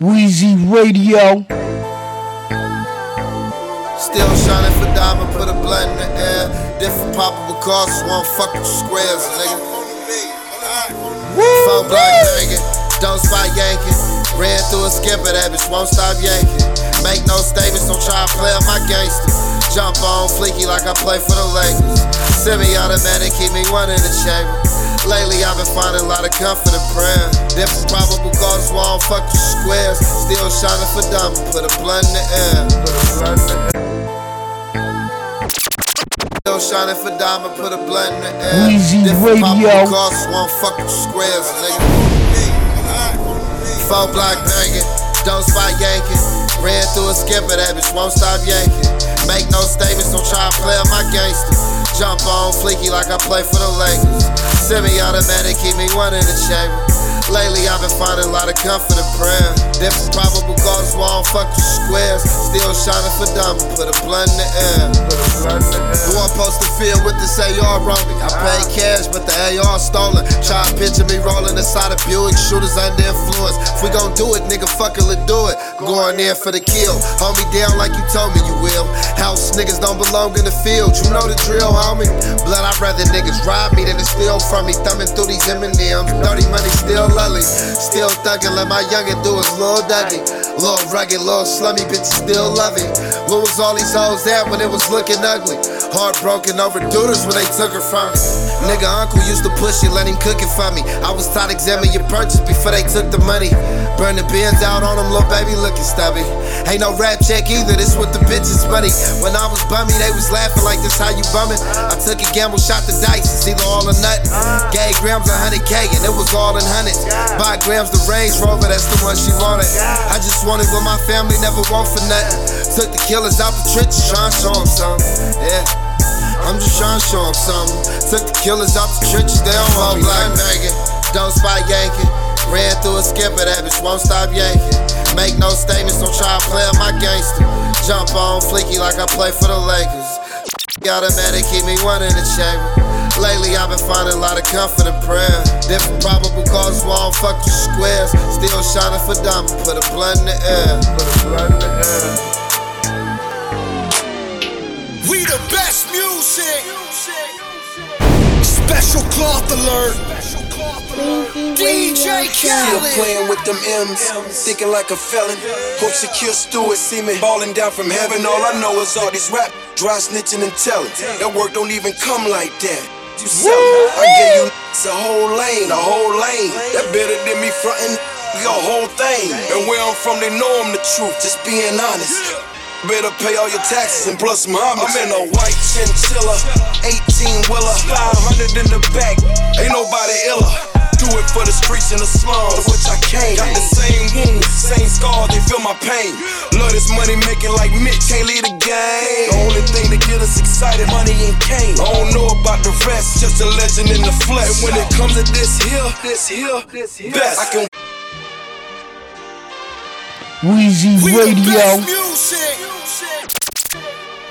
Weezy Radio. Still shining for diamond, put a blunt in the air. Different poppable cars, one fucking squares, nigga. Four block banging, don't spot yanking. Ran through a skipper, that bitch won't stop yanking. Make no statements, don't try to play on my gangster. Jump on fleeky like I play for the Lakers. Semi automatic, keep me one in the chamber. Lately I've been finding a lot of comfort in prayer. Different probable causes, why I don't fuck with squares. Still shining for diamond, put a blunt in the air. Put a blunt in the air. Still shining for diamond, put a blunt in the air. Weezy Different Radio. probable causes, why I don't fuck with squares, nigga. Four block banging, don't spot yanking. Ran through a skipper, that bitch won't stop yanking. Make no statements, don't try to play on my gangster. Jump on fleeky like I play for the Lakers. Semi automatic, keep me one in the chamber. Lately I've been finding a lot of comfort in prayer. Different probable causes, why I don't fuck with squares. Still shining for diamond, put a blunt in the air. Put a blunt in the air. Who I'm supposed to feel with this AR me? I paid ah. cash, but the AR stolen. Try to picture me rolling inside a Buick, shooters under influence. If we gon' do it, nigga, fuck it, let's do it. Going in for the kill. Hold me down like you told me you will. House niggas don't belong in the field. You know the drill, homie. Blood, I'd rather niggas rob me than to steal from me. Thumbing through these M&M's. Dirty money still Still thuggin', let my youngin' do his little Dougie. Little rugged, little slummy bitch still it. What was all these hoes at when it was looking ugly? Heartbroken over doodles when they took her from me. Nigga, uncle used to push it, let him cook it for me. I was taught examine your purchase before they took the money. Burn the bins out on them, little baby looking stubby. Ain't no rap check either, this what the bitches buddy. When I was bummy, they was laughing like this how you bummin'. I took a gamble, shot the dice, it's either all or nothing. Gave grams a hundred K and it was all in hundreds. Buy grams the Range Rover, that's the one she wanted. I just wanted what my family never want for nothing. Took the killers out the trenches, trying to show 'em something. Yeah. I'm just trying to show 'em something. Took the killers out the trenches, they don't want like banging. Don't spot yanking. Ran through a skipper, that bitch won't stop yanking. Make no statements, don't try to play on my gangster. Jump on fleeky like I play for the Lakers. Automatic, keep me one in the chamber. Lately I've been finding a lot of comfort in prayer. Different probable causes, why I don't fuck with squares. Still shining for diamond, put a blunt in the air. Put a blunt in the air. We the best music. Special cloth alert. DJ Khaled. Still playing with them M's, thinking like a felon. Hope secure Stewart see me balling down from heaven. All I know is all these rap, dry snitching and telling. That work don't even come like that. You it. I gave you a whole lane, a whole lane. That better than me frontin' your whole thing. And where I'm from, they know I'm the truth. Just being honest. Better pay all your taxes and plus some homage. I'm in a white chinchilla, 18 wheeler, 500 in the back. Ain't nobody iller. Do it for the streets and the slums, which I came. Got the same wounds, same scars, they feel my pain. Love this money making like Mitch, can't leave the game. The only thing that get us excited, money and cane. Just a legend in the flesh. When it comes to this here, this here, this here, best. I can Weezy We the Radio. best music.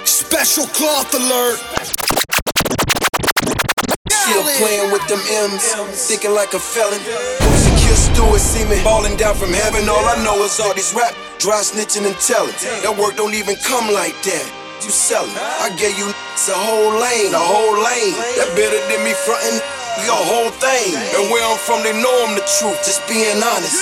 Special cloth alert. Still playing with them M's, thinking like a felon. Hope secure Stewart see me balling down from heaven. All I know is all these rap, dry snitching and telling. That work don't even come like that. You sellin'. I gave you a whole lane, a whole lane. That better than me frontin' your whole thing. And where I'm from, they know I'm the truth. Just being honest.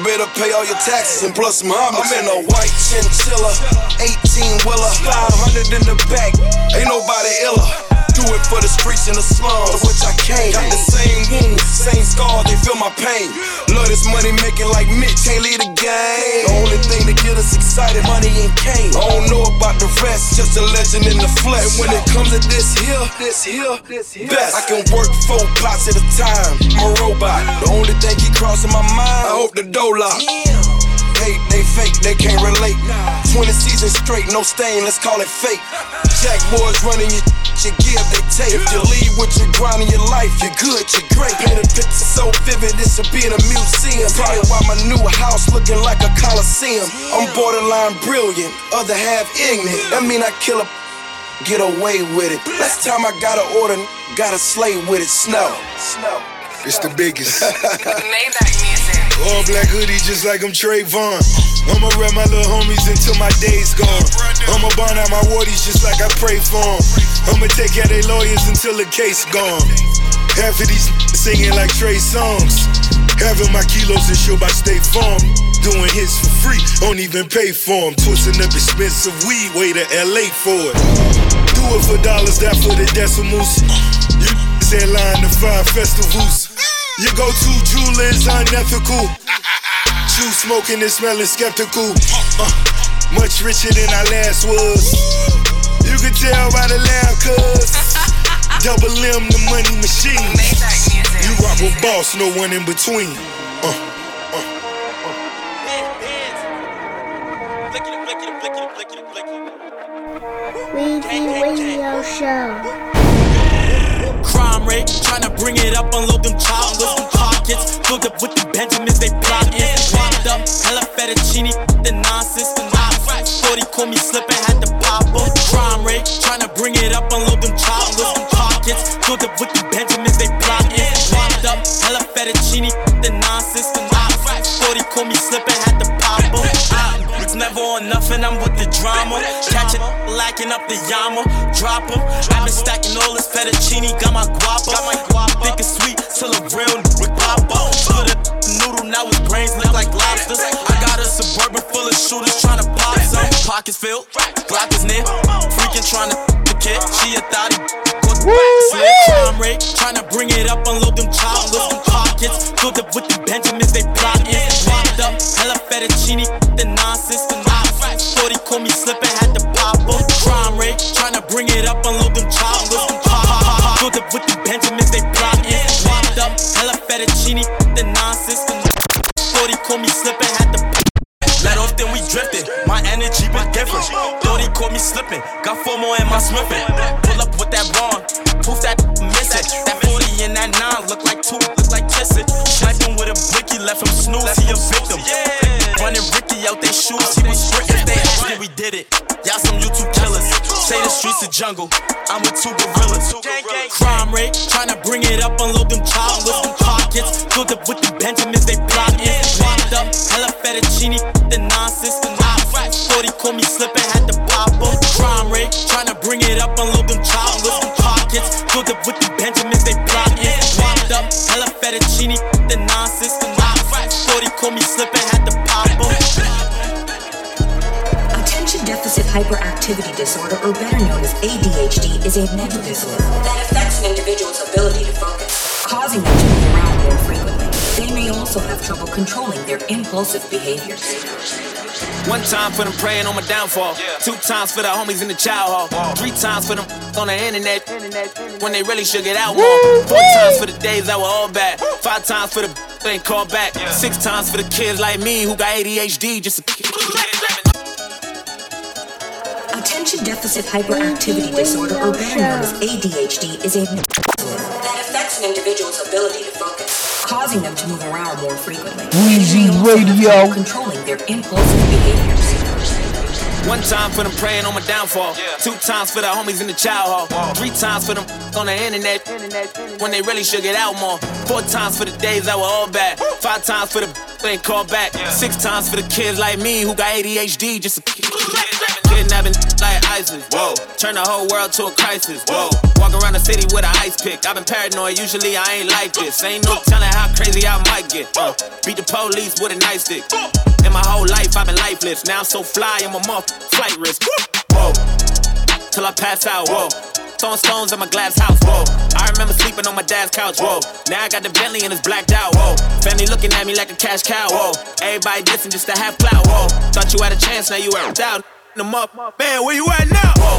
Better pay all your taxes and plus homage. I'm in a white chinchilla, 18 wheeler, 500 in the back. Ain't nobody iller. Do it for the streets and the slums, which I came. Got the same wounds, same scars, they feel my pain. Love this money making like Mitch, can't leave the game. The only thing that get us excited, money and cane. I don't know about the rest, just a legend in the flesh. And When it comes to this here, this here, this here, best. I can work four pots at a time. I'm a robot. The only thing keep crossing my mind, I hope the door lock. Hate, they fake, they can't relate. 20 seasons straight, no stain, let's call it fake. Jack boys running your you give, they take. If you leave with your grind in your life, you're good, you're great. Paint a picture so vivid, this will be in a museum. Probably why my new house looking like a coliseum. I'm borderline brilliant, other half ignorant. That mean I kill a get away with it. Last time I got an order, got a slay with it. Snow. Snow. It's the biggest. Maybach music. All black hoodie just like I'm Trayvon. I'ma rep my little homies until my day's gone. I'ma burn out my wardies just like I pray for 'em. I'ma take care they lawyers until the case gone. Half of these singing like Trey Songz. Having my kilos and show by State Farm. Doing hits for free, don't even pay for 'em. Twisting up expensive weed, way to LA for it. Do it for dollars, that for the decimals. You headline the five festivals. Your go-to jeweler is unethical. Chew smoking and smelling skeptical. Uh, much richer than I last was. You can tell by the laugh, cuz. Double M, the money machine. You rock with boss, no one in between. Uh. Weezy Radio Show. Bring it up, unload them chocolates, them pockets. Filled up with the Benjamins, they plotting. Wrapped up, hella fettuccine, the nonsense, the nonsense. 40 call me slipping, had to pop up. Crime rate, tryna bring it up, unload them chocolates, them pockets. Filled up with the Benjamins, they plotting. Wrapped up, hella fettuccine, the nonsense, the nonsense. 40 call me slipping, never on nothing, I'm with the drama. Catch it, lacking up the yama. Drop 'em. I've been stacking all this fettuccine, got my guapa. Got my guapa. Think it's sweet till a real pop up. Put a noodle, now his brains look like lobsters. I got a suburban full of shooters trying to pop some. Pockets filled, Glock is near. Freaking trying tryna the kid, she a thotty. Slick crime rate, tryna bring it up, unload them them pockets. Filled up with the Benjamins, they plotting. Wrapped up, hella fettuccine, the nonsense. 40 call me slipping, had to pop up. Crime rate, tryna bring it up, unload is a mental disorder that affects an individual's ability to focus, causing them to move around more frequently. They may also have trouble controlling their impulsive behaviors. One time for them praying on my downfall. Two times for the homies in the child hall. Three times for them on the internet when they really should get out more. Four times for the days that were all bad. Five times for the they ain't called back. Six times for the kids like me who got ADHD just to deficit hyperactivity disorder, or better known as ADHD, is a disorder that affects an individual's ability to focus, causing them to move around more frequently. Weezy They may also have Radio. controlling their impulsive behaviors. One time for them praying on my downfall. Two times for the homies in the child hall. Three times for them on the internet when they really should get out more. Four times for the days that were all bad. Five times for the they ain't called back. Six times for the kids like me who got ADHD just to kidnapping like ISIS. Whoa, turn the whole world to a crisis. Whoa, walk around the city with an ice pick. I've been paranoid. Usually I ain't like this. Ain't no telling how crazy I might get. Uh, beat the police with a nice stick. In my whole life, I've been lifeless. Now I'm so fly, I'm a muff, flight risk. Whoa, till I pass out. Whoa, throwing stones at my glass house. Whoa, I remember sleeping on my dad's couch. Whoa, now I got the Bentley and it's blacked out. Whoa, family looking at me like a cash cow. Whoa, everybody dissing just to have clout. Whoa, thought you had a chance, now you were out. Them up. Man, where you at now? Whoa.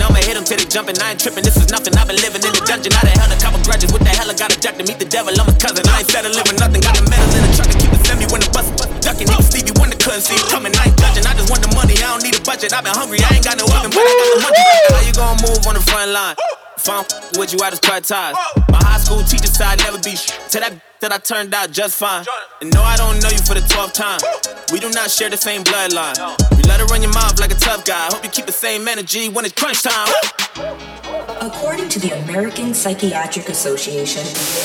Now I'ma hit them till they jumping. I ain't tripping. This is nothing. I've been living in the dungeon. I done held a couple grudges. What the hell? I got a duck to meet the devil. I'm a cousin. I ain't settling with nothing. Got the medals in the truck to keep it semi when the bus ducking. Even Stevie Wonder couldn't see it coming. I ain't judging. I just want the money. I don't need a budget. I've been hungry. I ain't got no oven, but I got the money. How you gonna move on the front line? If I'm with you, I just ties. My high school teacher said I'd never be to that that I turned out just fine. And no, I don't know you for the 12th time. We do not share the same bloodline. You let her run your mouth like a tough guy. Hope you keep the same energy when it's crunch time. According to the American Psychiatric Association,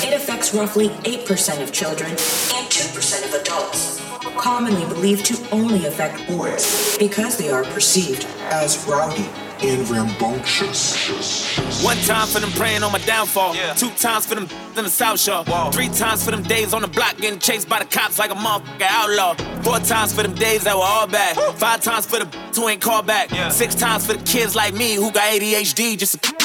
it affects roughly 8% of children and 2% of adults. commonly believed to only affect boys because they are perceived as rowdy and rambunctious. One time for them praying on my downfall. Yeah. Two times for them in the South Shore. Whoa. Three times for them days on the block getting chased by the cops like a motherfucker outlaw. Four times for them days that were all bad. Woo. Five times for the who ain't called back. Yeah. Six times for the kids like me who got ADHD just.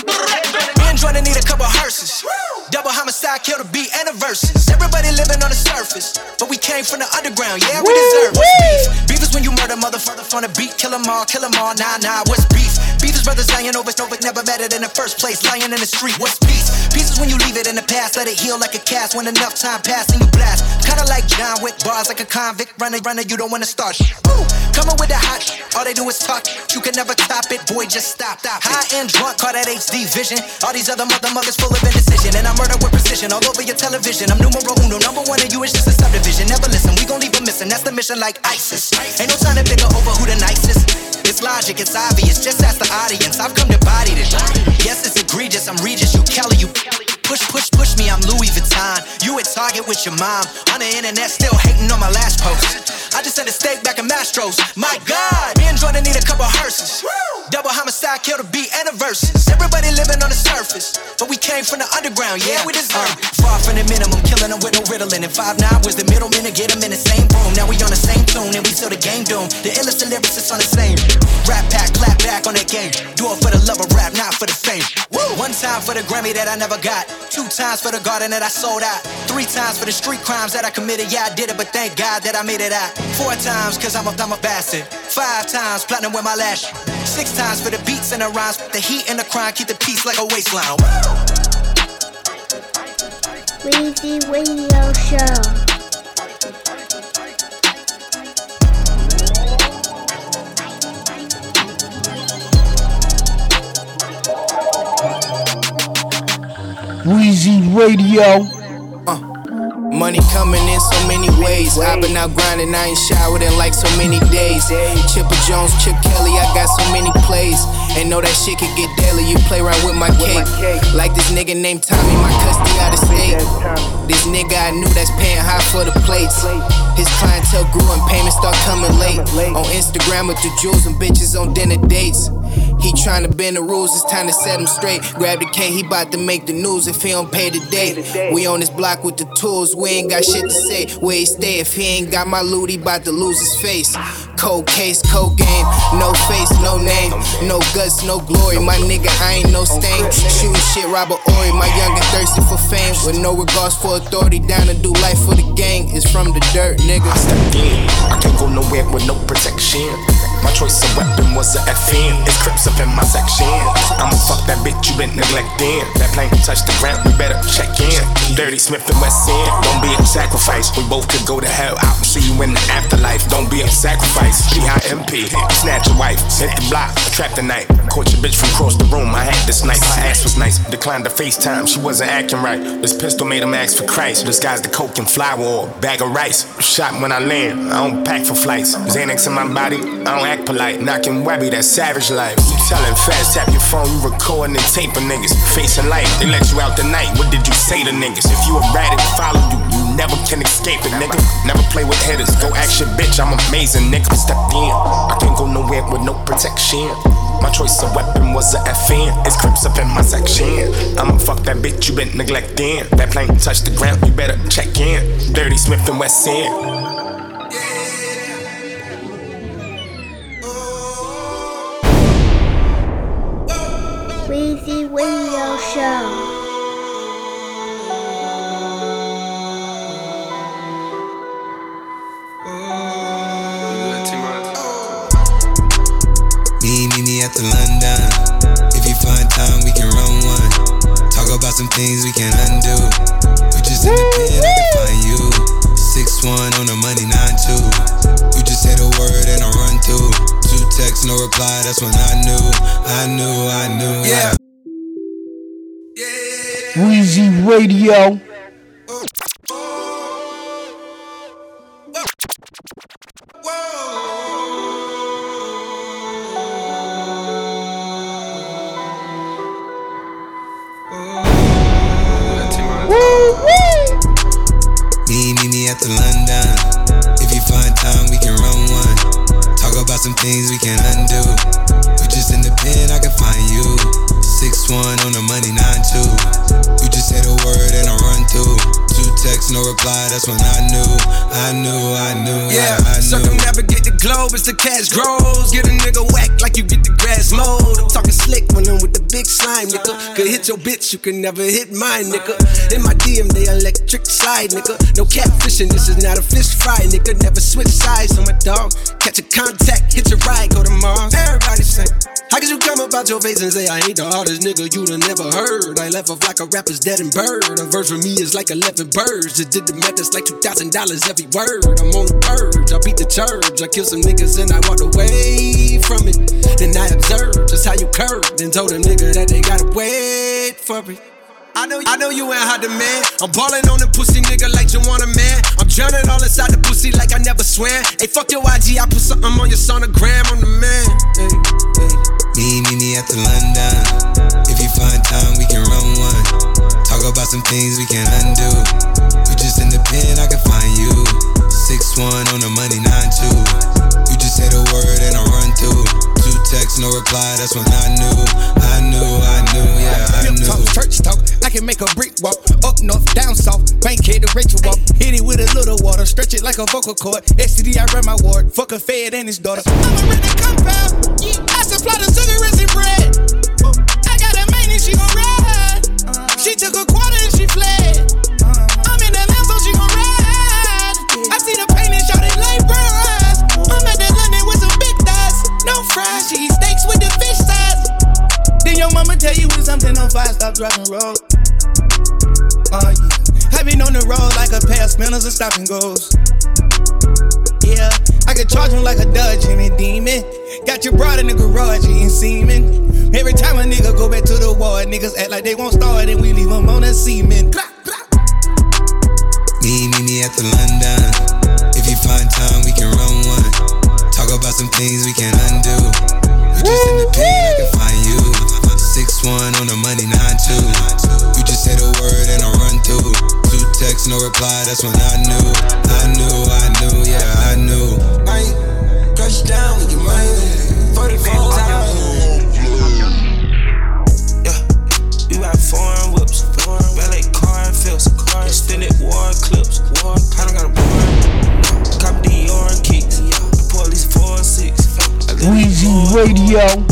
Me and Jordan need a couple hearses. Double homicide, kill the beat and the verses. Everybody living on the surface, but we came from the underground. Yeah, we deserve what's beef. Beef is when you murder motherfucker on the beat, kill 'em all, kill 'em all. Nah, nah, what's beef? Beef is brothers lying over, over, never met it in the first place. Lying in the street, what's peace? Peace when you leave it in the past, let it heal like a cast. When enough time passes and you blast. Kinda like John Wick, bars like a convict. Runner, runner, you don't wanna start shit. Coming with the hot all they do is talk. You can never top it, boy, just stop. stop High and drunk, call that HD vision. All these other mother muggers full of indecision. And I murder with precision all over your television. I'm numero uno, number one, and you is just a subdivision. Never listen, we gon' leave them missing. That's the mission like ISIS. Ain't no time to figure over who the nicest. It's logic, it's obvious. Just ask the audience. I've come to body this. Yes, it's egregious. I'm Regis, you Kelly, you. Push, push, push me, I'm Louis Vuitton. You at Target with your mom. On the internet, still hating on my last post. I just sent a steak back in Mastro's. My God, me and Jordan need a couple hearses. Double homicide, kill the beat and the verses. Everybody living on the surface, but we came from the underground. Yeah, we deserve. Uh, far from the minimum, killing them with no riddling. And five nine was the middleman to get them in the same room. Now we on the same tune and we still the game doom. The illest lyricists on the same. Rap pack, clap back on that game. Do it for the love of rap, not for the fame. Woo! One time for the Grammy that I never got. Two times for the garden that I sold out. Three times for the street crimes that I committed. Yeah, I did it, but thank God that I made it out. Four times, cause I'm a, I'm a bastard. Five times, platinum with my lash. Six times for the beats and the rhymes. The heat and the crime keep the peace like a waistline. Weezy Radio Show. Weezy Radio. Uh, money coming in so many ways. I've been out grinding, I ain't showered in like so many days. Chipper Jones, Chip Kelly, I got so many plays. And know that shit could get deadly. You play around with my cake. Like this nigga named Tommy, my custody out of state. This nigga I knew that's paying high for the plates. His clientele grew and payments start coming late. On Instagram with the jewels and bitches on dinner dates. He trying to bend the rules, it's time to set him straight. Grab the K, he bout to make the news if he don't pay the date. We on this block with the tools, we ain't got shit to say. Where he stay if he ain't got my loot, he bout to lose his face. Cold case, cold game, no face, no name, no guts, no glory. My nigga, I ain't no stain. Shooting shit, Robert Horry, my young and thirsty for fame. With no regards for authority, down to do life for the gang. It's from the dirt, nigga. I stepped in, I can't go nowhere with no protection. My choice of weapon was a FN. It's Crips up in my section. I'ma fuck that bitch you been neglecting. That plane can touch the ground, we better check in. Dirty Smith and Wesson. Don't be a sacrifice. We both could go to hell. I'll see you in the afterlife. Don't be a sacrifice. G-I-M-P. Snatch your wife. Hit the block. Trap the night. Caught your bitch from across the room. I had this night. Her ass was nice. Declined the FaceTime. She wasn't acting right. This pistol made him ask for Christ. Disguised the coke and flour or bag of rice. Shot when I land. I don't pack for flights. Xanax in my body. I don't act polite. Knocking webby, that savage life. You telling fast, tap your phone, you recording and taping niggas. Facing life, they let you out the night. What did you say to niggas? If you a rat, it follow you. You never can escape it, nigga. Never play with hitters. Go your bitch, I'm amazing, nigga. Step in. I can't go nowhere with no protection. My choice of weapon was a FN. It's Crips up in my section. I'ma fuck that bitch you been neglecting. That plane touch the ground, you better check in. Dirty Smith and Wesson. Weezy Radio Show. Me, meet me at the London. If you find time, we can run one. Talk about some things we can undo. You just in the pen, I can find you. Six one on the money, nine two. You just say the word and I run through. Two texts, no reply. That's when I knew, I knew, I knew. Yeah. Weezy Radio. Circumnavigate the cash grows. Get a nigga whack like you get the grass mowed. I'm talking slick when I'm with the big slime, nigga. Could hit your bitch, you can never hit mine, nigga. In my DM, they electric slide, nigga. No catfishing, this is not a fish fry, nigga. Never switch sides on my dog. Catch a contact, hit your ride, go to Mars. Everybody say, How could you come about your face and say I ain't the hardest nigga you'd never heard? I left off like a rapper's dead and bird. A verse for me is like 11 birds. Just did the math, it's like $2,000 every word. I'm on the purge, I beat the church. I killed some niggas and I walked away from it. Then I observed just how you curved and told them nigga that they gotta wait for it. I know, I know you ain't hot man. I'm ballin' on the pussy nigga like you want a man. I'm drowning all inside the pussy like I never swam. Hey, fuck your IG, I put something on your sonogram. I'm the man. Me, me, me at the London. If you find time, we can run one. Talk about some things we can undo. You just in the pen, I can find you. Six one on the money, nine two. You just say the word and I run through. Two texts, no reply. That's when I knew, I knew, I knew, yeah, I knew. talk, church talk, I can make a brick walk. Up north, down south, bank head to Rachel walk. Hit it with a little water, stretch it like a vocal cord. STD, I run my ward. Fuck a fed and his daughter. I'm a really compound. I supply the sugar and bread. I got a main and she gon' ride. She took a quarter and she fled. Your mama tell you when something on fire, stop driving road. Oh yeah. I've been on the road like a pair of spinners and stop and goes. Yeah, I can charge him like a Dodge and demon. Got your broad in the garage you eating semen. Every time a nigga go back to the ward, niggas act like they won't start and we leave them on a semen. Me, me, me at the London. If you find time, we can run one. Talk about some things we can undo. Just in the pen, I can find you. One on the money, nine two. You just say the word and I run through. Two texts, no reply. That's when I knew, I knew, I knew, yeah, I knew. Might crush down with your mind. 44 times. Yeah, we ride foreign whips. Valet car and fills. Extended war clips. War, I don't got a board. Cop Dior and kicks. The police four six. Weezy Radio.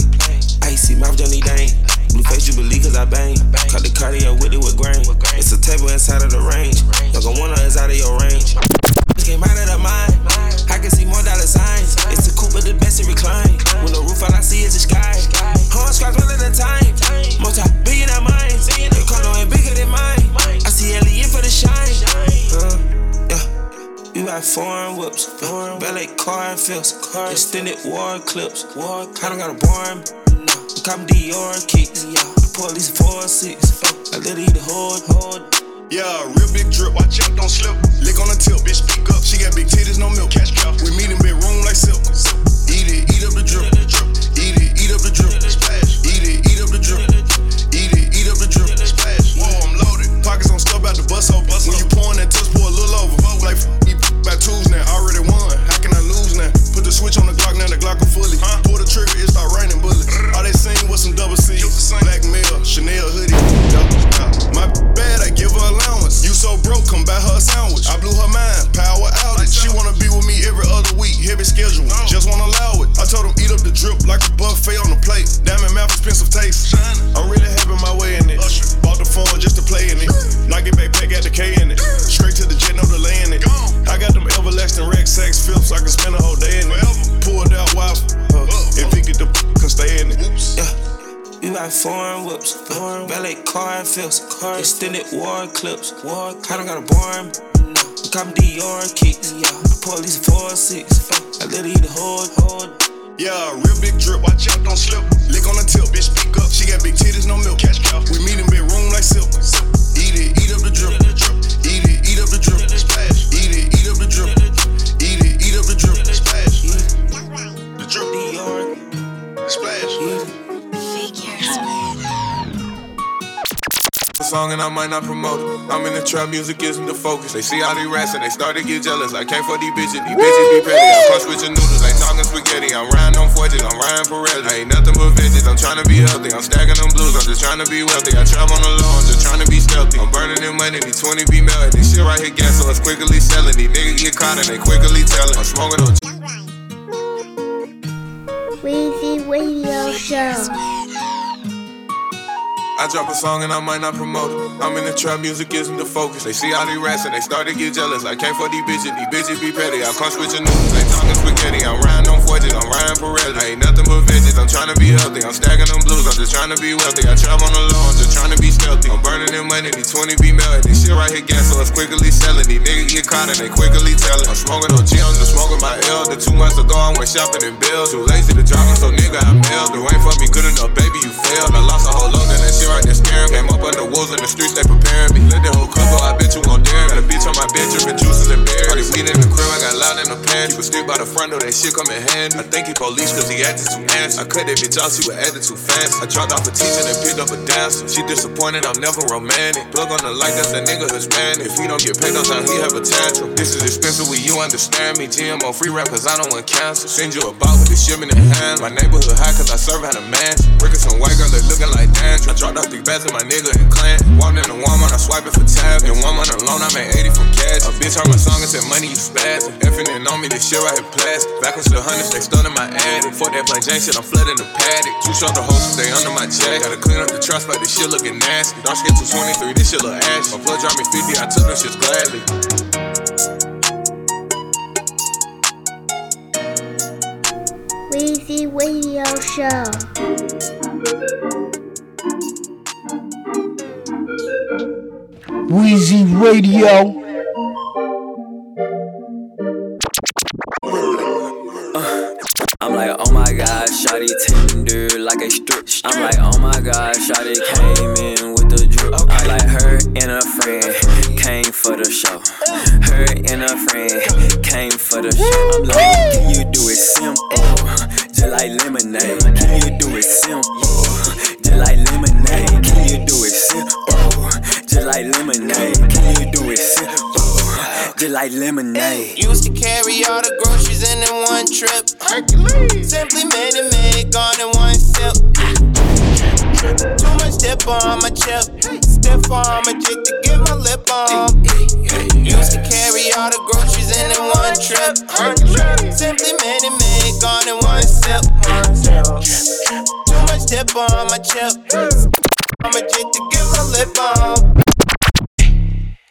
A plane. Icy mouth Johnny Dang. Blue face you believe cause I bang. Cut the cardio with it with grain. It's a table inside of the range. Young one is out of your range. Came out of the mind. I can see more dollar signs. It's the coupe, but the best it recline. When the roof all I see is the sky. Horn scratch one at a time. Multi billionaire minds. Your condo ain't bigger than mine. I see alien for the shine. Yeah. We ride foreign whips, valet car and fills, extended war clips. War, I don't got a boring. Cop Dior and kicks. The police four or six. I literally the whole. Yeah, real big drip. Watch out, don't slip. Lick on the tip, bitch, speak up. She got big titties, no milk. Cash cow. We meet in bedroom like silk. Eat it, eat up the drip. Eat it, eat up the drip. Splash. Eat it, eat up the drip. Eat it, eat up the drip. Splash. Whoa, I'm loaded. Pockets on stuff out the bus hole. When you pouring that touch, pour a little over. Like by twos now. Already won. How can I lose now? the switch on the Glock, now the Glock I'm fully. Huh? Pull the trigger, it start raining bullets. All they seen was some double C, Black male, Chanel hoodie. My bad, I give her allowance. You so broke, come buy her a sandwich. I blew her mind, power outage. She wanna be with me every other week, heavy schedule. Just wanna allow it. I told him eat up the drip like a buffet on the plate. Diamond mouth, expensive taste. I'm really having my way in it. Bought the phone just to play in it. Knock get back, back, got the K in it. Straight to the jet, no delay in it. I got them everlasting rack sacks, flips, I can spend a whole day in it forever. Pulled out wives. Uh, uh, if he get the can stay in it. Oops. Yeah. you got foreign whips, foreign ballet car and fills, car extended war clips. War, I don't got a born. No. Got me Dior kicks. Yeah. Police four six. I literally the whole hold. Yeah, real big drip. I chop don't slip. Lick on the tip, bitch. Speak up. She got big titties, no milk. Cash cow. We meet in big room like silk. Eat it, eat up the drip. Eat it, eat up the drip. Splash. Eat it, eat up the drip. Eat up the drip. Splash. The drip. A song and I might not promote it. I'm in the trap, music isn't the focus. They see all these rats and they start to get jealous. I can't for these bitches, these bitches be petty. I'm cross switching noodles, ain't talking spaghetti. I'm riding on forges, I'm riding Pirelli. I ain't nothing but veggies, I'm trying to be healthy. I'm stacking them blues, I'm just trying to be wealthy. I travel on the low, I'm just trying to be stealthy. I'm burning them money, these 20 be melting. This shit right here gas, so it's quickly selling. These niggas get caught and they quickly telling. I'm smoking on. Weezy Radio Show. I drop a song and I might not promote it. I'm in the trap, music isn't the focus. They see all these rats and they start to get jealous. I can't for these bitches, these bitches be petty. I come switching noodles, they talking spaghetti. I'm riding on forges, I'm riding Pirelli. I ain't nothing but veggies, I'm trying to be healthy. I'm stacking them blues, I'm just trying to be wealthy. I travel on the low, I'm just trying to be stealthy. I'm burning them money, these 20 be melting. This shit right here gas, so it's quickly selling. These niggas get caught and they quickly telling. I'm smoking on G, I'm just smoking my L. The two months ago, I went shopping in bills. Too lazy to drop so nigga, I mailed. You ain't for me good enough, baby, you failed. I lost a whole load, then that shit right there scaring me. Came up under wolves in the streets, they preparing me. Let the whole cover, I bet you gon' dare me. Got a bitch on my bed, dripping juices and berries. All this weed in the crib, I got loud in the pants. Keep a stick by the front door, that shit come in handy. I think he police cause he acted too nasty. I cut that bitch off, she was acting too fast. I dropped off a teacher and picked up a dancer. She disappointed, I'm never romantic. Plug on the light, that's a nigga Hispanic. If he don't get paid on time, he have a tantrum. This is expensive, will you understand me? GMO free rap cause I don't want cancer. Send you a box with the shipment in hand. My neighborhood high cause I serve at a man. Working some white girl, looking like dandruff. I dropped off three bags in my nigga and clan. Walked in the Walmart, I swiping for tab. In one month alone, I made 80 from cash. A bitch heard my song and said, money, you spazzing. Effing in on me, this shit right here plastic. Into the hundreds, they stunned in my. Fuck that plain Jane shit, I'm flooding the paddock. Two the hoes, they under my check. Gotta clean up the trust, like this shit looking nasty. Dark skin 223, this shit look ashy. My blood dropped me 50, I took them shits gladly. Weezy Radio Show. Weezy Radio. Uh, I'm like, oh my god, shawty tender like a strip. I'm like, oh my god, shawty came in with the drip. I like her and a friend came for the show. Her and a friend came for the show. I'm like, can you do it simple? Just like lemonade. Can you do it simple? Just like lemonade. Can you do it simple? Just like lemonade. Can you do it simple? Just like lemonade. Used to carry all the groceries in in one trip. Hercules. Simply made it, made it, gone in one sip. Too much dip on my chip. Stiff on my jig to get my lip on. Used to carry all the groceries in in one trip. Hercules. Simply made it, made it, gone in one sip. Too much dip on my chip. Jig to get my lip on.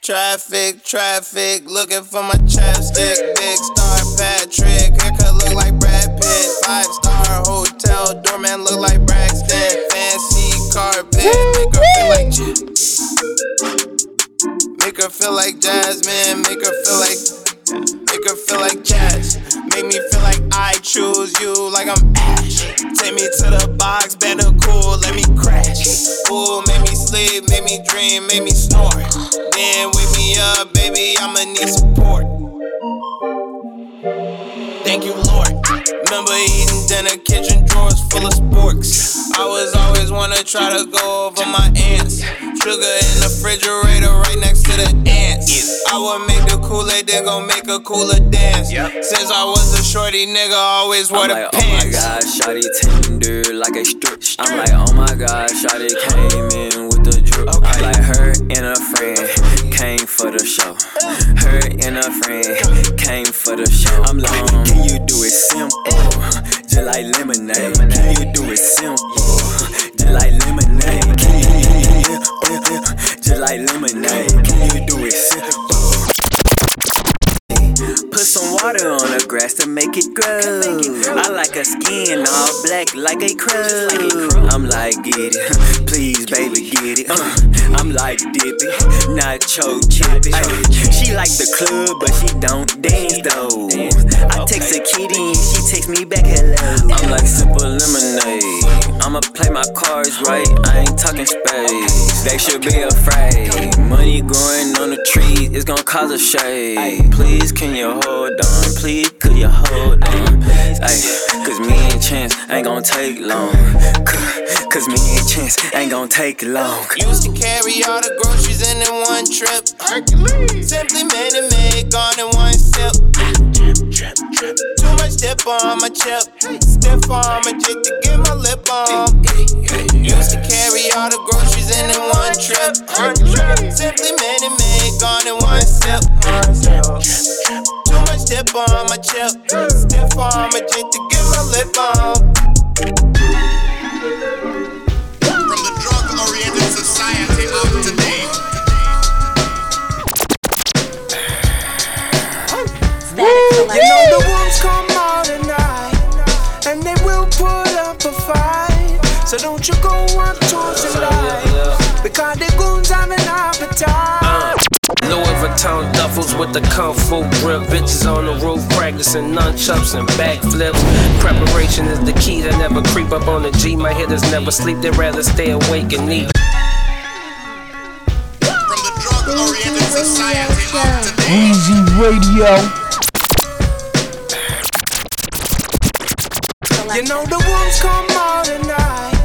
Traffic, traffic, looking for my chapstick. Big star Patrick, haircut look like Brad Pitt. Five star hotel, doorman look like Braxton. Fancy carpet, make her feel like Make her feel like Jasmine, make her feel like Make her feel like jazz. Make me feel like I choose you like I'm Ash. Take me to the box, better cool, let me crash. Ooh, make me sleep, make me dream, make me snore. Then wake me up, baby, I'ma need support. Thank you. Remember eating dinner, kitchen drawers full of sporks. I was always wanna try to go over my ants. Sugar in the refrigerator right next to the ants. I would make the Kool-Aid, then gon' make a cooler dance. Since I was a shorty nigga, always wore I'm the like, oh my god, shawty tender like a strip. I'm like, oh my god, shawty came in with the drip. I like her and a friend came for the show. Her and a friend came for the show. I'm like, can you do it simple? Just like lemonade. Can you do it simple? Just like lemonade. Can you, just like lemonade. Can you do it simple? Put some water on the grass to make it grow. I like her skin all black like a crow. I'm like, get it, please, baby, get it. Uh, I'm like dippy, nacho chippy. She like the club, but she don't dance though. I text a kitty and she text me back hello. I'm like simple lemonade. I'ma play my cards right. I ain't talking space. They should be afraid. Money growing on the tree it's gonna cause a shade. Please, can you hold on? Please, could you hold on? Ay, cause me and Chance ain't gonna take long. Cause me and Chance ain't gonna take long. Used to carry all the groceries in in one trip. Hercules. Simply made it made, gone in one sip. Too much dip on my chip. Stiff on my jig to get my lip on. Used to carry all the groceries in in one trip. Simply made it made, gone in one sip. Too much dip on my chip. Stiff on my jig to get my lip on. From the drug-oriented society of today. You know the So don't you go up towards the light, because the goons have an appetite. Louis Vuitton duffels with the kung fu grip. Bitches on the roof practicing nunchucks and backflips. Preparation is the key to never creep up on the G. My hitters never sleep, they rather stay awake and eat. Weezy Radio. You know the wolves come out at night, and they will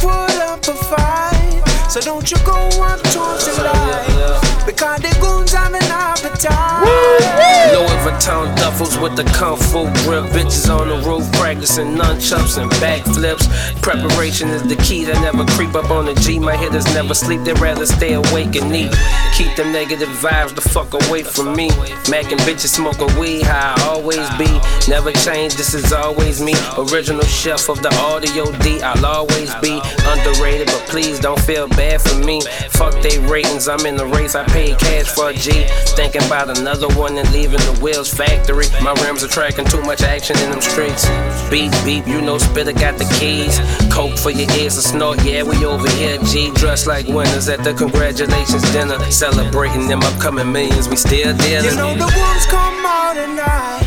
put up a fight. So don't you go up towards the light, because the goons have an appetite. Louis Vuitton duffels with the kung fu grip. Bitches on the roof practicing nunchucks and backflips. Preparation is the key to never creep up on the G. My hitters never sleep, they rather stay awake and eat. Keep the negative vibes the fuck away from me. Mackin' bitches smoking weed, how I always be. Never change, this is always me. Original chef of the audio D. I'll always be underrated, but please don't feel bad for me. Fuck they ratings, I'm in the race. I paid cash for a G. Thinking about another one and leaving the wheels factory. My rims are tracking too much action in them streets. Beep, beep, you know Spitta got the keys. Coke for your ears to snort, yeah, we over here. G dressed like winners at the congratulations dinner. Celebrating them upcoming millions, we still dealing. You know the wolves come out at night,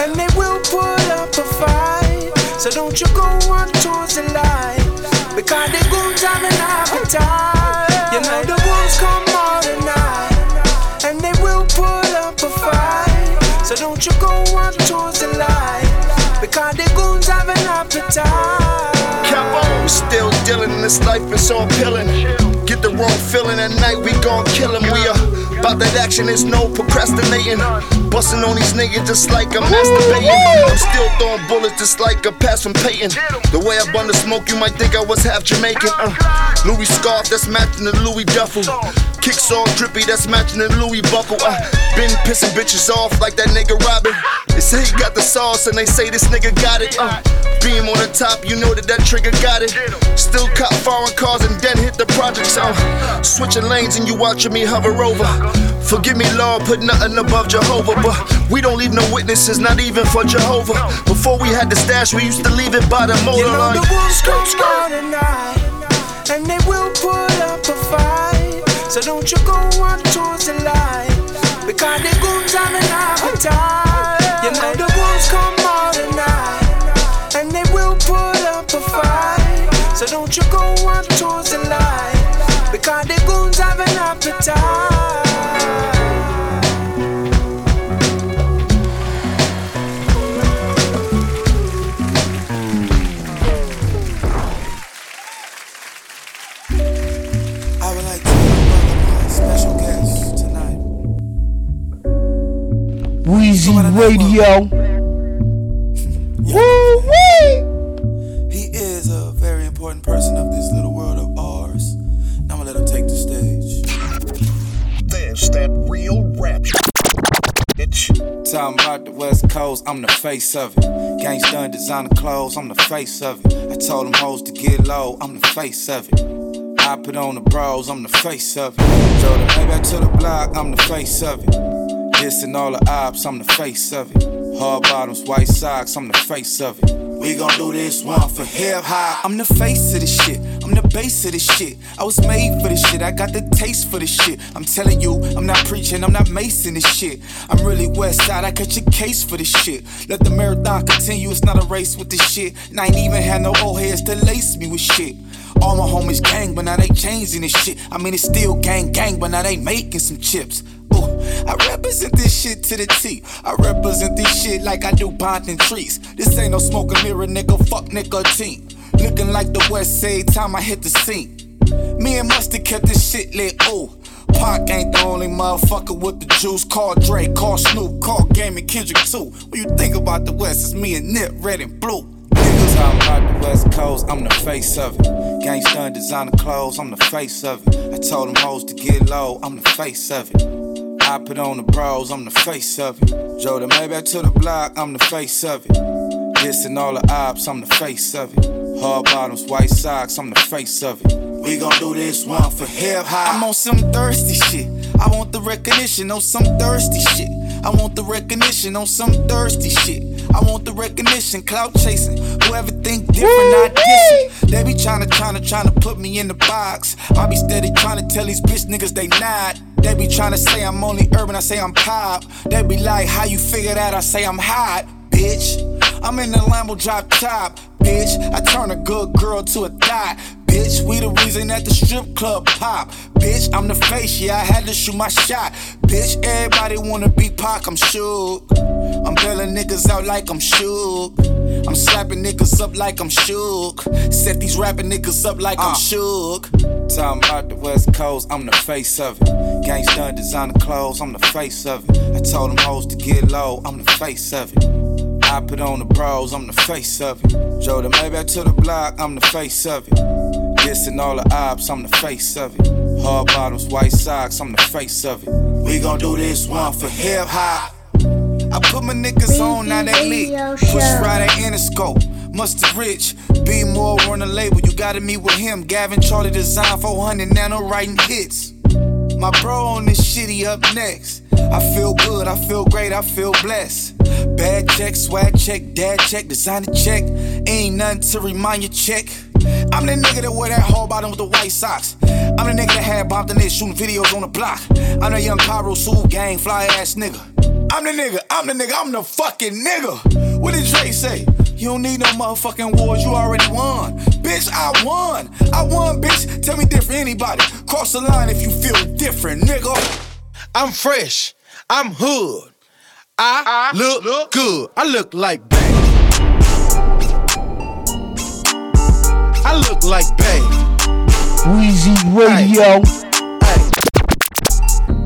and they will put up a fight. So don't you go up towards the light, because the goons have an appetite. You know the wolves come don't you go up towards the light, because the goons have an appetite. Capo, still dealing this life, it's all appealing. Get the wrong feeling at night, we gon' kill him. We are about that action, it's no procrastinating. Bustin' on these niggas just like I'm masturbating. I'm still throwing bullets just like a pass from Peyton. The way I bun the smoke, you might think I was half Jamaican. Uh, Louis scarf, that's matching the Louis duffel. Kicks all drippy, that's matching the Louis buckle. Uh, been pissing bitches off like that nigga Robin. They say he got the sauce and they say this nigga got it. Uh, beam on the top, you know that that trigger got it. Still cop foreign cars and then hit the projects. Uh, switching lanes and you watching me hover over. Forgive me, Lord, put nothing above Jehovah, but we don't leave no witnesses, not even for Jehovah. Before we had the stash, we used to leave it by the motor You know line. the wolves come out at night, and they will put up a fight. So don't you go up towards the light, because the goons have an appetite. You know the wolves come out at night, and they will put up a fight. So don't you go up towards the light, because the goons have an appetite. Weezy Radio. Woo wee! He is a very important person of this little world of ours. Now I'm gonna let him take the stage. There's that real rap. Talking about the West Coast, I'm the face of it. Gangsta and designer clothes, I'm the face of it. I told them hoes to get low, I'm the face of it. I put on the bros, I'm the face of it. Throw the baby to the block, I'm the face of it. Dissing all the ops, I'm the face of it. Hard bottoms, white socks, I'm the face of it. We gon' do this one for hip hop. I'm the face of this shit. I'm the base of this shit. I was made for this shit. I got the taste for this shit. I'm telling you, I'm not preaching, I'm not macing this shit. I'm really west side. I cut your case for this shit. Let the marathon continue. It's not a race with this shit. And I ain't even had no old heads to lace me with shit. All my homies gang, but now they changing this shit. I mean, it's still gang gang, but now they making some chips. Ooh, I represent this shit to the T. I represent this shit like I do bonding trees. This ain't no smoke mirror, nigga. Fuck nicotine. Looking like the West Side time I hit the scene. Me and Mustard kept this shit lit. Ooh. Pac ain't the only motherfucker with the juice. Call Drake, call Snoop, call Game and Kendrick too. When you think about the West, it's me and Nip, red and blue. Niggas talking about the West Coast, I'm the face of it. Gangsta designer clothes, I'm the face of it. I told them hoes to get low, I'm the face of it. I put on the bros, I'm the face of it. Joe the Maybach to the block, I'm the face of it. Dissing all the ops, I'm the face of it. Hard bottoms, white socks, I'm the face of it. We gon' do this one for hip hop. I'm on some thirsty shit. I want the recognition on some thirsty shit. I want the recognition on some thirsty shit. I want the recognition, clout chasing. Whoever think different, I diss. They be tryna, tryna, tryna put me in the box. I be steady tryna tell these bitch niggas they not. They be tryna say I'm only urban, I say I'm pop. They be like, how you figure that? I say I'm hot, bitch. I'm in the Lambo drop top, bitch. I turn a good girl to a thot, bitch. We the reason that the strip club pop, bitch. I'm the face, yeah. I had to shoot my shot, bitch. Everybody wanna be Pac, I'm shook. I'm bailing niggas out like I'm shook. I'm slapping niggas up like I'm shook. Set these rapping niggas up like I'm uh. shook. Talking about the West Coast, I'm the face of it. Gangsta designer clothes, I'm the face of it. I told them hoes to get low, I'm the face of it. I put on the bros, I'm the face of it. Joe the Maybach to the block, I'm the face of it. Dissing all the ops, I'm the face of it. Hard bottoms, white socks, I'm the face of it. We gon' do this one for hip hop. I put my niggas on, now they lit. Push Friday Interscope. Mustard Rich, be more on the label. You gotta meet with him. Gavin Charlie Design 400 Nano writing hits. My bro on this shitty up next. I feel good, I feel great, I feel blessed. Bad check, swag check, dad check, designer check. Ain't nothing to remind you check. I'm the nigga that wear that whole bottom with the white socks. I'm the nigga that had bombed in there shooting videos on the block. I'm the young Cairo Soul gang, fly ass nigga. I'm the nigga, I'm the nigga, I'm the fucking nigga. What did Dre say? You don't need no motherfucking wars, you already won. Bitch, I won. I won, bitch. Tell me different, anybody. Cross the line if you feel different, nigga. I'm fresh. I'm hood. I, look, good. I look like bang. I look like bang. Weezy Radio.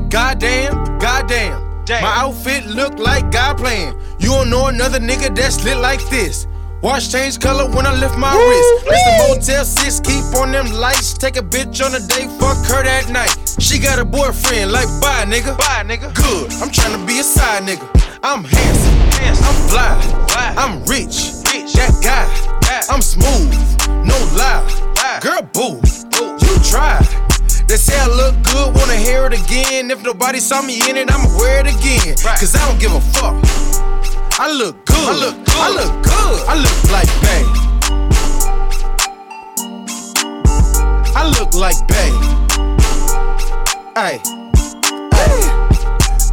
Goddamn, goddamn. Damn. My outfit look like God playing. You don't know another nigga that's lit like this. Watch change color when I lift my wrist. It's the Motel 6, keep on them lights. Take a bitch on a date, fuck her that night. She got a boyfriend, like bye nigga. Bye nigga. Good, I'm trying to be a side nigga. I'm handsome, I'm fly, I'm rich, that guy. I'm smooth, no lie. Girl, boo, you try. They say I look good, wanna hear it again. If nobody saw me in it, I'ma wear it again. Right. Cause I don't give a fuck. I look good. I look good. I look good. I look like Bay. I look like Bay. Hey.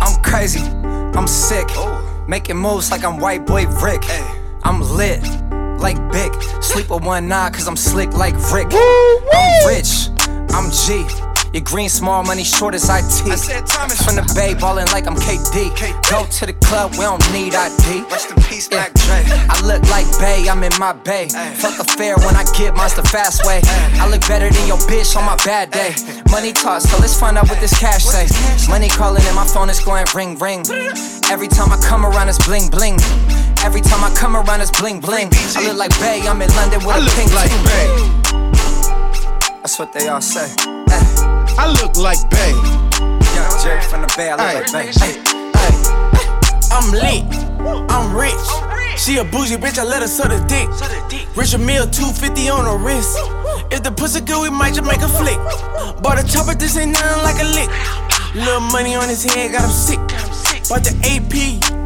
I'm crazy. I'm sick. Making moves like I'm white boy Rick. I'm lit like Bic. Sleep with one eye cause I'm slick like Rick. I'm rich. I'm G. Your green small money short as IT. From the bay ballin' like I'm KD. Go to the club, we don't need ID. Rest in peace, Mac Dre. I look like Bay, I'm in my bay. Fuck a fair when I get monster fast way. I look better than your bitch on my bad day. Money talks, so let's find out what this cash say. Money calling and my phone is going ring ring. Every time I come around, it's bling bling. Every time I come around, it's bling bling. I look like Bay, I'm in London with I a look pink like. Bay. That's what they all say. I look like Bay. Young Jay from the Bay, I look like Bay. I'm lit. I'm rich. She a bougie bitch, I let her suck the dick. Richard Mille 250 on her wrist. If the pussy good, we might just make a flick. Bought a chopper, this ain't nothing like a lick. Little money on his head, got him sick. Bought the AP,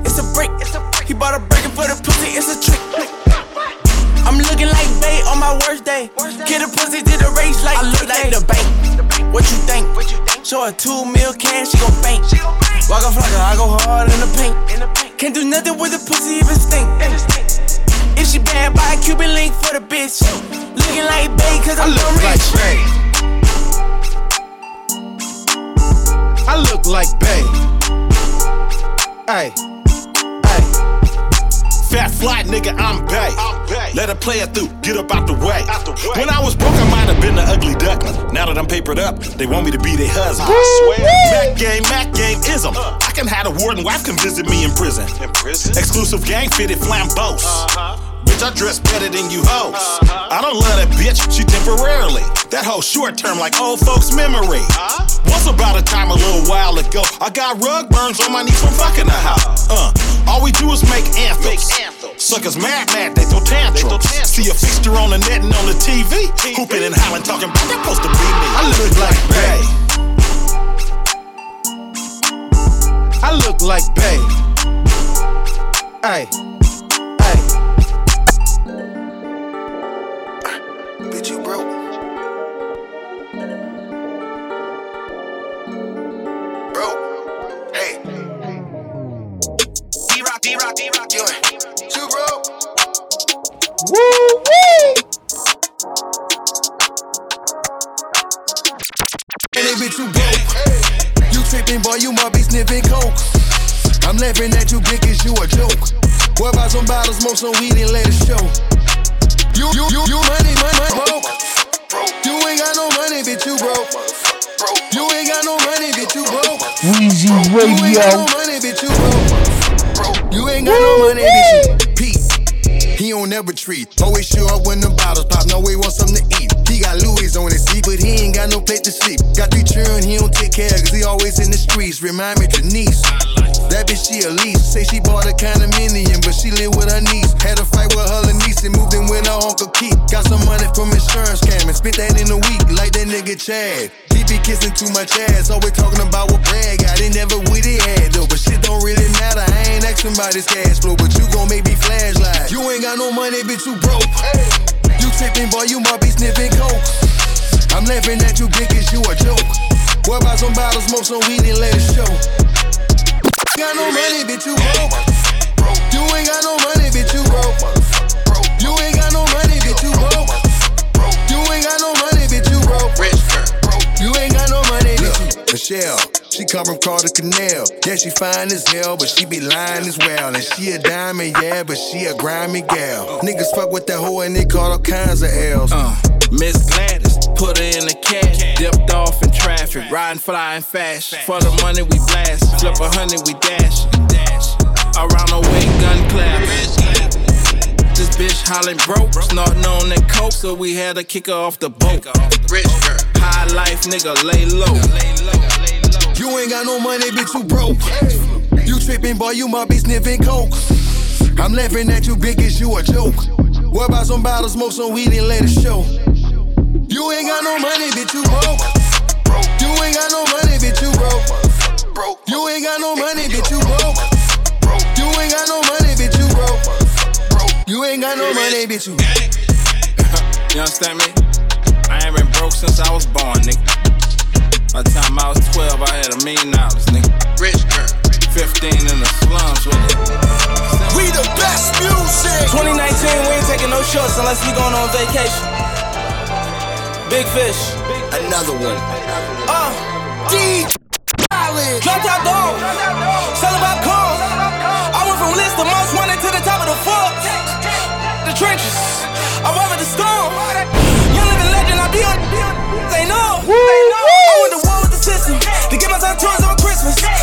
it's a break. He bought a breaking for the pussy, it's a trick. I'm looking like bait on my worst day. Kid a pussy did the race like I look like the bank. What you think? Show her two mil cash, she gon' faint. Walk off like I go hard in the paint. Can't do nothing with the pussy even stink. If she bad, buy a Cuban link for the bitch. Looking like bait, cause I'm I look rich. like Bay. I look like Bay. Hey. Fat fly nigga, I'm Bay. Let her play it through, get up out the way. When I was broke, I might have been the ugly duckling. Now that I'm papered up, they want me to be their husband. I swear. Mac game, Mac game ism. Uh. I can have a warden wife come visit me in prison. In prison? Exclusive gang fitted flambeaus. Uh-huh. Bitch, I dress better than you hoes. I don't love that bitch, she temporarily. That whole short term like old folks' memory. Once about a time a little while ago, I got rug burns on my knees from fucking the house. Uh, all we do is make anthems. Suckers mad, mad, they throw tantrums. See a fixture on the net and on the TV. Hooping and hollering, talking about that supposed to be me. I look like Bay. I look like Bay. Hey. Bitch, you broke. You tripping, boy, you might be sniffing coke. I'm laughing at you, big as you a joke. What about some bottles, smoke some weed and let it show? You, you, you, you money, money, money, broke. You ain't got no money, bitch, you broke. You ain't got no money, bitch, you broke. Weezy Radio. You ain't got no money, bitch, you broke. You ain't got no money, bitch, you Pete. He don't ever treat. Always show up when the bottles pop. No way want something to eat. Got Louis on his seat, but he ain't got no place to sleep. Got three children, he don't take care, cause he always in the streets. Remind me, Janice. That bitch, she a lease. Say she bought a condominium, but she live with her niece. Had a fight with her niece and moved in with Keith. Got some money from insurance scam and spent that in a week, like that nigga Chad. He be kissing too much ass, always talking about what Brad got. They never with it had though, but shit don't really matter. I ain't asking about his cash flow, but you gon' make me flashlight. You ain't got no money, bitch, you broke. You tripping, boy, you might be sniffing coke. I'm laughing at you, as you a joke. What about some bottles, smoke some weed and let it show? You Got no money, bitch, you broke. You ain't got no money, bitch, you broke. Michelle, she come from Carter Canal. Yeah, she fine as hell, but she be lying as well. And she a diamond, yeah, but she a grimy gal. Niggas fuck with that hoe and they call all kinds of L's. Uh, Miss Gladys, put her in the cash. Dipped off in traffic, riding flying fast. For the money we blast, flip a hundred we dash. Around the way, gun clap. This bitch hollering broke, snorting on that coke, so we had to kick her off the boat. High life, nigga, lay low. You ain't got no money, bitch, you broke. You tripping, boy, you might be sniffing coke. I'm laughing at you, big as you a joke. What about some bottles, smoke some weed and let it show? You ain't got no money, bitch, you broke. You ain't got no money, bitch, you broke. You ain't got no money, bitch, you broke. You ain't got no money, bitch, you broke. You ain't got no money, bitch, you. You understand me? I ain't been broke since I was born, nigga. By the time I was 12, I had a million dollars, nigga. Rich girl. 15 in the slums with it. We the best music. 2019, we ain't taking no shots unless we going on vacation. Big fish. Another one. Uh, D. Dropped out dog. Sell about calm. I went from list of most wanted to the top of the foot. The trenches. I weather the storm. They know. I went to war with the system to get my time toys on Christmas.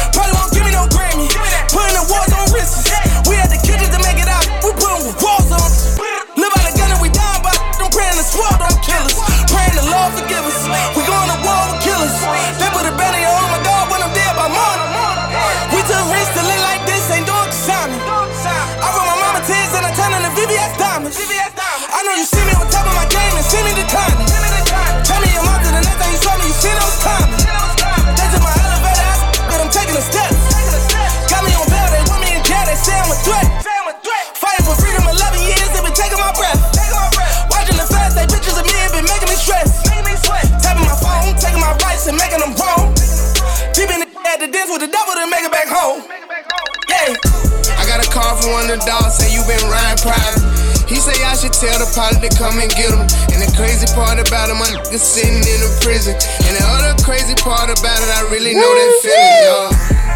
off of one of the dogs, say you been riding private. He say I should tell the pilot to come and get him. And the crazy part about him, my sitting in a prison. And the other crazy part about it, I really know that feeling, y'all.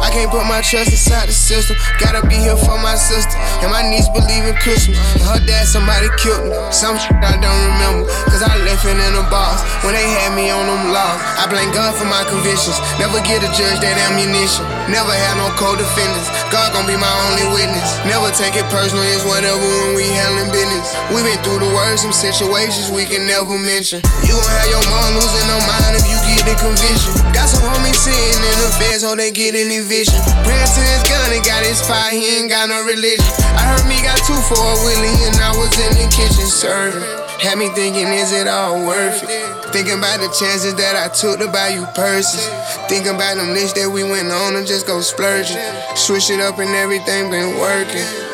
I can't put my trust inside the system. Gotta be here for my sister. And my niece believe in Christmas. And her dad, somebody killed me. Some shit I don't remember. Cause I left it in the box when they had me on them laws. I blame God for my convictions. Never get a judge that ammunition. Never had no co-defendants. God gon' be my only witness. Never take it personal, it's whatever when we handling business. We been through the worst, some situations we can never mention. You gon' have your mom losing her mind if you get a conviction. Got some homies sitting in the beds. so they get any Ran to his gun and got his fire, he ain't got no religion. I heard me got two for a Willie and I was in the kitchen serving. Had me thinking, is it all worth it? Thinking about the chances that I took to buy you purses. Thinking about them niche that we went on and just go splurging. Switch it up and everything been working.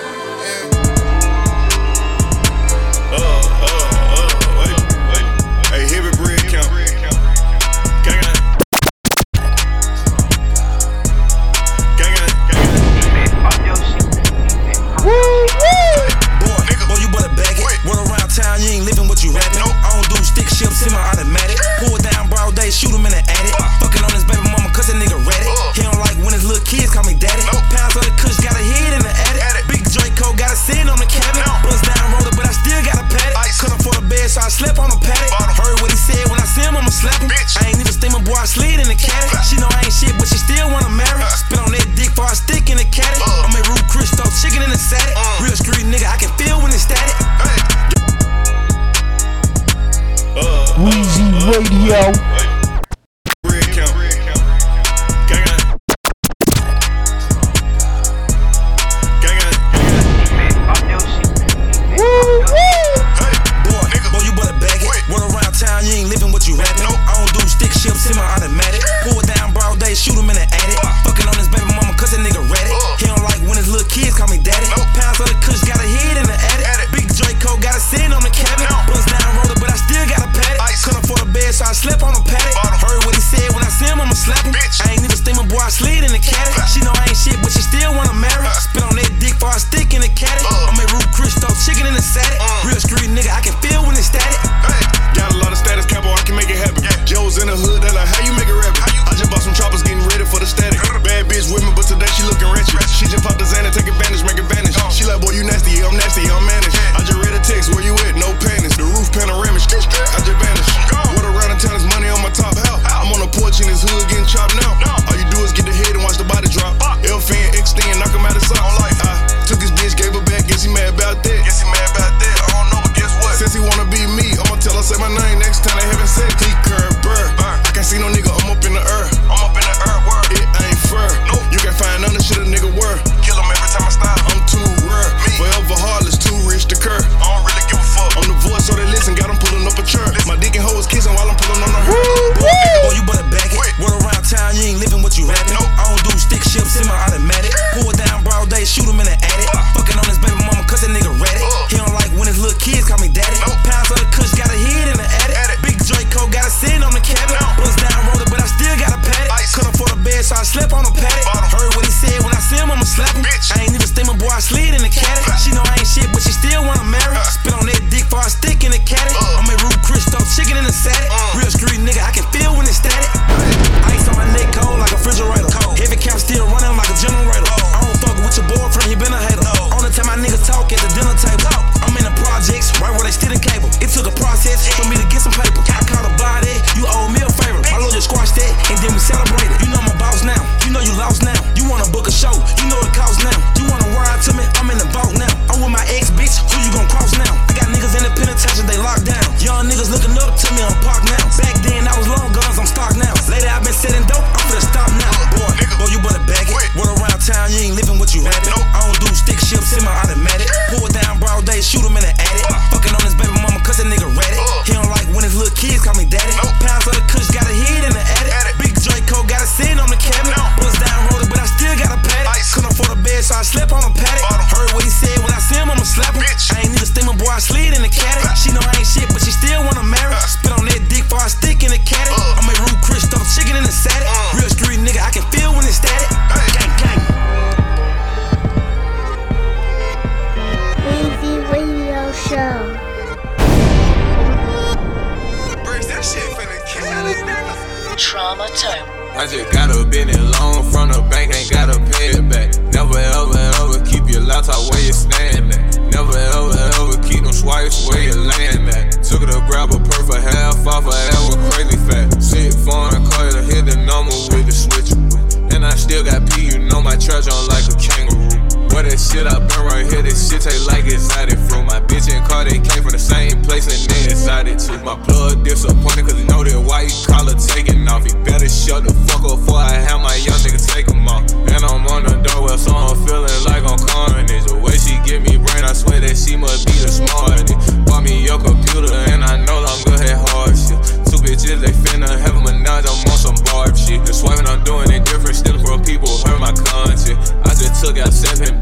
Exotic fruit. My bitch and car, they came from the same place and they excited too. My blood disappointed cause you know that white collar taking off. He better shut the fuck up before I have my young nigga take him off. And I'm on the doorwell, so I'm feeling like I'm carnage. The way she give me brain, I swear that she must be the smartest. Bought me your computer and I know I'm good at hard shit. Two bitches, they finna have a menage, I'm on some barb shit. The swiping I'm doing it different, stealing from people, hurt my conscience. I just took out seven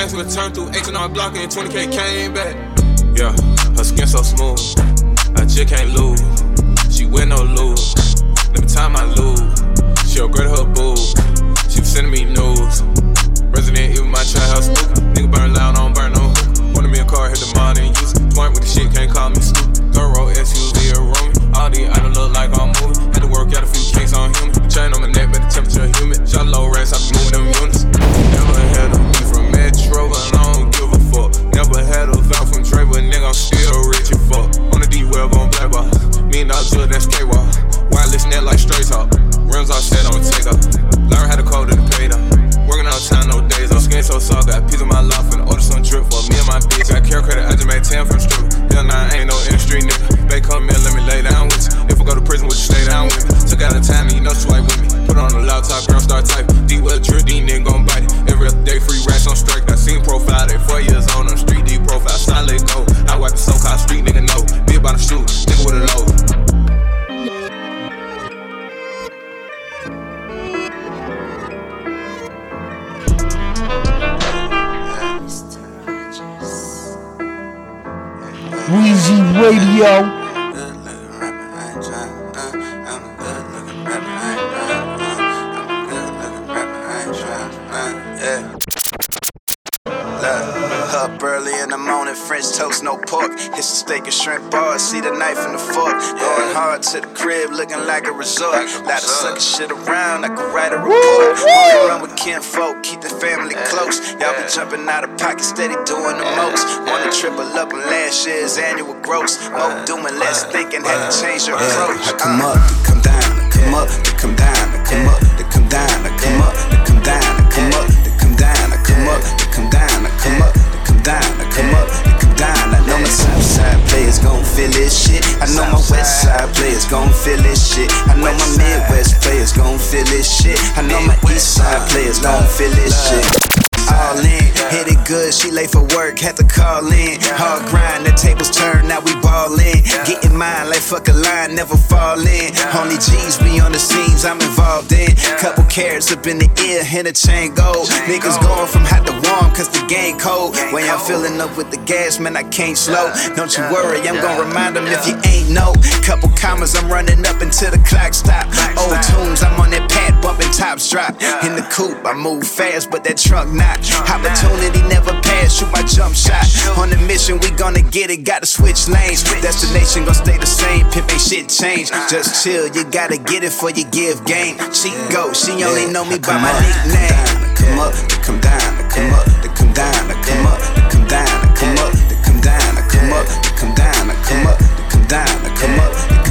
The text, return through H&R Block and 20k came back. Yeah, her skin so smooth, I just can't lose. She wear no lose, let me tie my lose. She upgraded her boo, she was sending me news. Resident Evil, my trap house spooky. Nigga burn loud, I don't burn no hook. Wanted me a car, hit the mod and use it. Point with the shit, can't call me stupid. Thorough SUV or roaming. All these items look like I'm moving. Had to work out a few kinks on human. Chain on my neck, but the temperature humid. Shot low rest, I be moving them units. Metro, but I don't give a fuck. Never had a vow from Dre, but nigga, I'm still rich and fuck. On the D web on Black Ball. Me and I Dr. that's K-Wall. Wireless net like straight talk. Rims all set on take off. Learn how to code in the paid off. Working all time, no days off. Skin so soft, got a piece of my life and order some drip for me and my bitch. Got care credit, I just made 10 from strip. Hell nah, I ain't no industry nigga. They come in, let me lay down with you. If I go to prison, would you stay down with me? Y'all be jumping out of pocket, steady doing the most. Wanna triple up on last year's annual gross. More doing less thinking, had to change your approach. I come up, to come down, I come up, to come down, I come up, to come down, I come up, to come down, I come up, to come down, I come up, to come down, I come up, to come down, I come up, to come down. I know my south side players gon' feel this shit. I know my west side players gon' feel this shit. I know my midwest players gon' feel this shit. I know my east side players gon' feel this shit. All in, hit it good, she late for work, had to call in. Hard grind, the tables turn, now we ball in. Getting mine like fuck a line, never fall in. Only G's be on the scenes I'm involved in. Couple carats up in the ear, and a chain gold. Niggas going from hot to warm, cause the game cold. When I'm filling up with the gas, man, I can't slow. Don't you worry, I'm gonna remind them if you ain't know. Couple commas, I'm running up until the clock stop. Old tunes, I'm on that pad, bumping tops drop. In the coupe, I move fast, but that trunk not. Opportunity never pass, shoot my jump shot. On the mission, we gonna get it, gotta switch lanes. Destination gonna stay the same, pimp ain't shit change. Just chill, you gotta get it for you give game. She go, she only know me by my nickname. Come up, come down, come up, come down, come up, come down, come up, come down, come up, come down, come up, come down, come up, come down. I know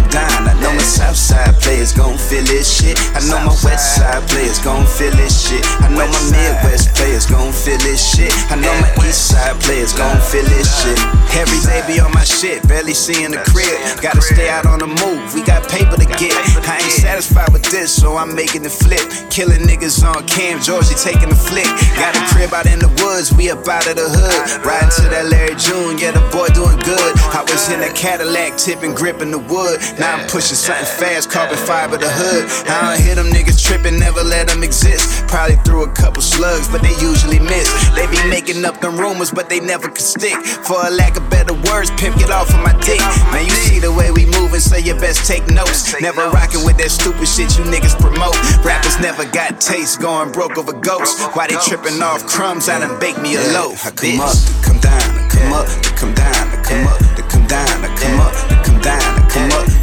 my south side players gon' feel this shit. I know my west side players gon' feel this shit. I know my midwest players gon' feel this shit. I know my east side players gon' feel this shit. Every day be on my shit, barely seeing the crib. Gotta stay out on the move, we got paper to get. I ain't satisfied with this, so I'm making it flip. Killing niggas on Cam, Georgie taking the flick. Got a crib out in the woods, we up out of the hood. Riding to that Larry June, yeah, the boy doing good. I was in a Cadillac, tipping, gripping the wood. Now I'm pushing something fast, carbon fiber the hood. I don't hear them niggas tripping, never let them exist. Probably threw a couple slugs, but they usually miss. They be making up them rumors, but they never could stick. For a lack of better words, pimp, get off of my dick. Man, you see the way we moving, so you best take notes. Never rocking with that stupid shit you niggas promote. Rappers never got taste, going broke over ghosts. Why they tripping off crumbs? I done bake me a loaf. I come up, to come down, I come up, to come down, I come up, to come down, I come up, to come down, I come up,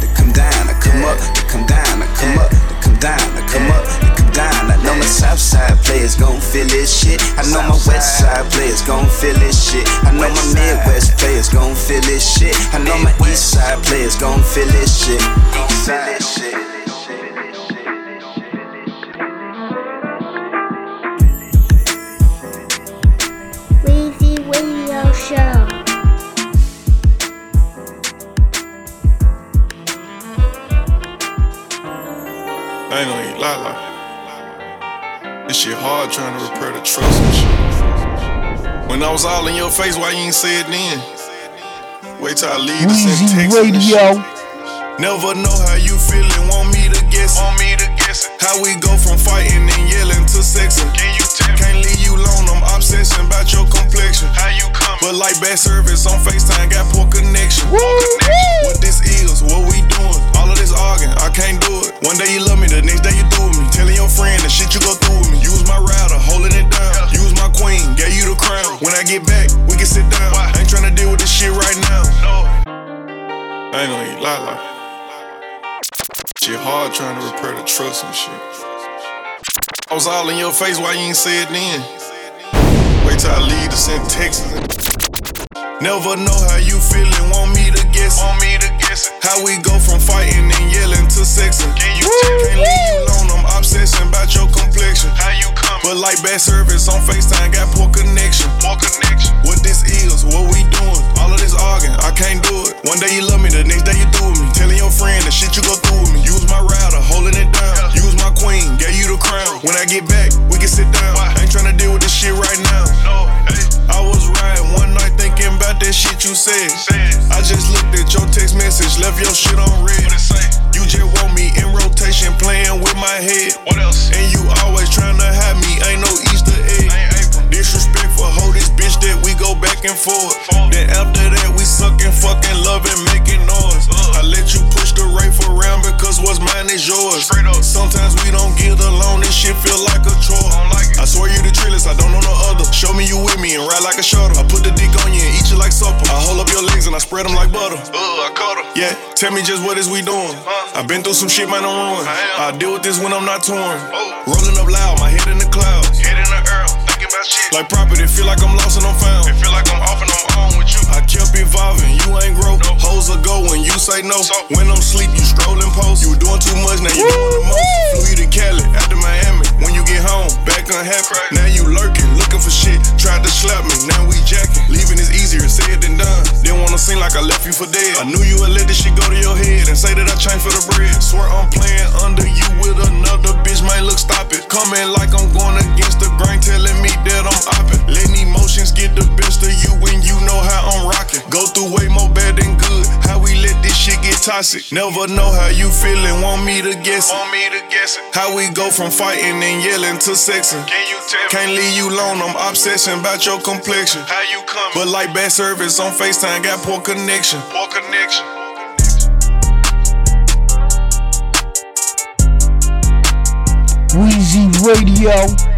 come up, to come down, I come up, to come down. I know my south side players gon' feel this shit. I know my west side players gon' feel this shit. I know my midwest players gon' feel this shit. I know my east side players gon' feel this shit. Gon' Feel this shit. Shit hard trying to repair the trust and shit. When I was all in your face, why you ain't say it then? Wait till I leave to send Weezy text and shit. Radio. Never know how you feeling, want me to guess it. Want me to guess it. How we go from fighting and yelling to sexing. Can you tell? Can't leave you alone, I'm obsessing about your complexion. How you come? But like bad service on FaceTime, got poor connection. Connection. What this is, what we doing. All of this arguing, I can't do it. One day you love me, the next day you through with me. Telling your friend the shit you go through with me. Use my router, holding it down. Use my queen, gave you the crown. When I get back, we can sit down. I ain't tryna deal with this shit right now. No. I ain't gonna eat lie. Shit hard trying to repair the trust and shit. I was all in your face, why you ain't say it then? Wait till I leave to send texts. Never know how you feeling, want me to guess. Want me to guess it. How we go from fighting and yelling to sexing. Can you tell? Can't leave you alone, I'm obsessing about your complexion. How you come? But like bad service on FaceTime, got poor connection. Poor connection. What this is, what we doing. All of this arguing, I can't do it. One day you love me, the next day you through with me. Telling your friend the shit you go through with me. Use my router, holding it down. Use my queen, gave you the crown. When I get back, we can sit down. I ain't tryna deal with this shit right now. No, hey. I was riding one night thinking about that shit you said. I just looked at your text message, left your shit on red. You just want me in rotation, go back and forth. Then after that, we sucking, fucking, loving, making noise. I let you push the rafe around because what's mine is yours. Sometimes we don't get along, this shit feel like a chore. I swear you the trillest, I don't know no other. Show me you with me and ride like a shuttle. I put the dick on you and eat you like supper. I hold up your legs and I spread them like butter. Uh, I caught her. Yeah, tell me just what is we doing. i been through some shit, man, I'm ruined. I deal with this when I'm not torn. Rolling up loud, my head in the clouds. Head Like property, feel like I'm lost and I'm found. It feel like I'm off and I'm on with you. I kept evolving, you ain't grow. No. Hoes will go when you say no. When I'm sleep, you scrolling post. You were doing too much, now you doing the most. Flew you to Cali, after Miami. When you get home, back unhappy. Now you lurking, looking for shit. Tried to slap me, now we jacking. Leaving is easier said than done. Didn't wanna seem like I left you for dead. I knew you would let this shit go to your head and say that I changed for the bread. Swear I'm playing under you with another bitch, man. Look, stop it. Coming like I'm going against the grain, telling me that I'm opping. Letting emotions get the best of you when you know how I'm rocking. Go through way more bad than good. How we let this shit get toxic. Never know how you feeling, want me to guess it. Want me to guess it. How we go from fighting and yelling to sexing. Can you tell? Can't leave you alone, I'm obsessing about your complexion. How you come? But like bad service on FaceTime, got poor connection. Poor connection. Weezy Radio.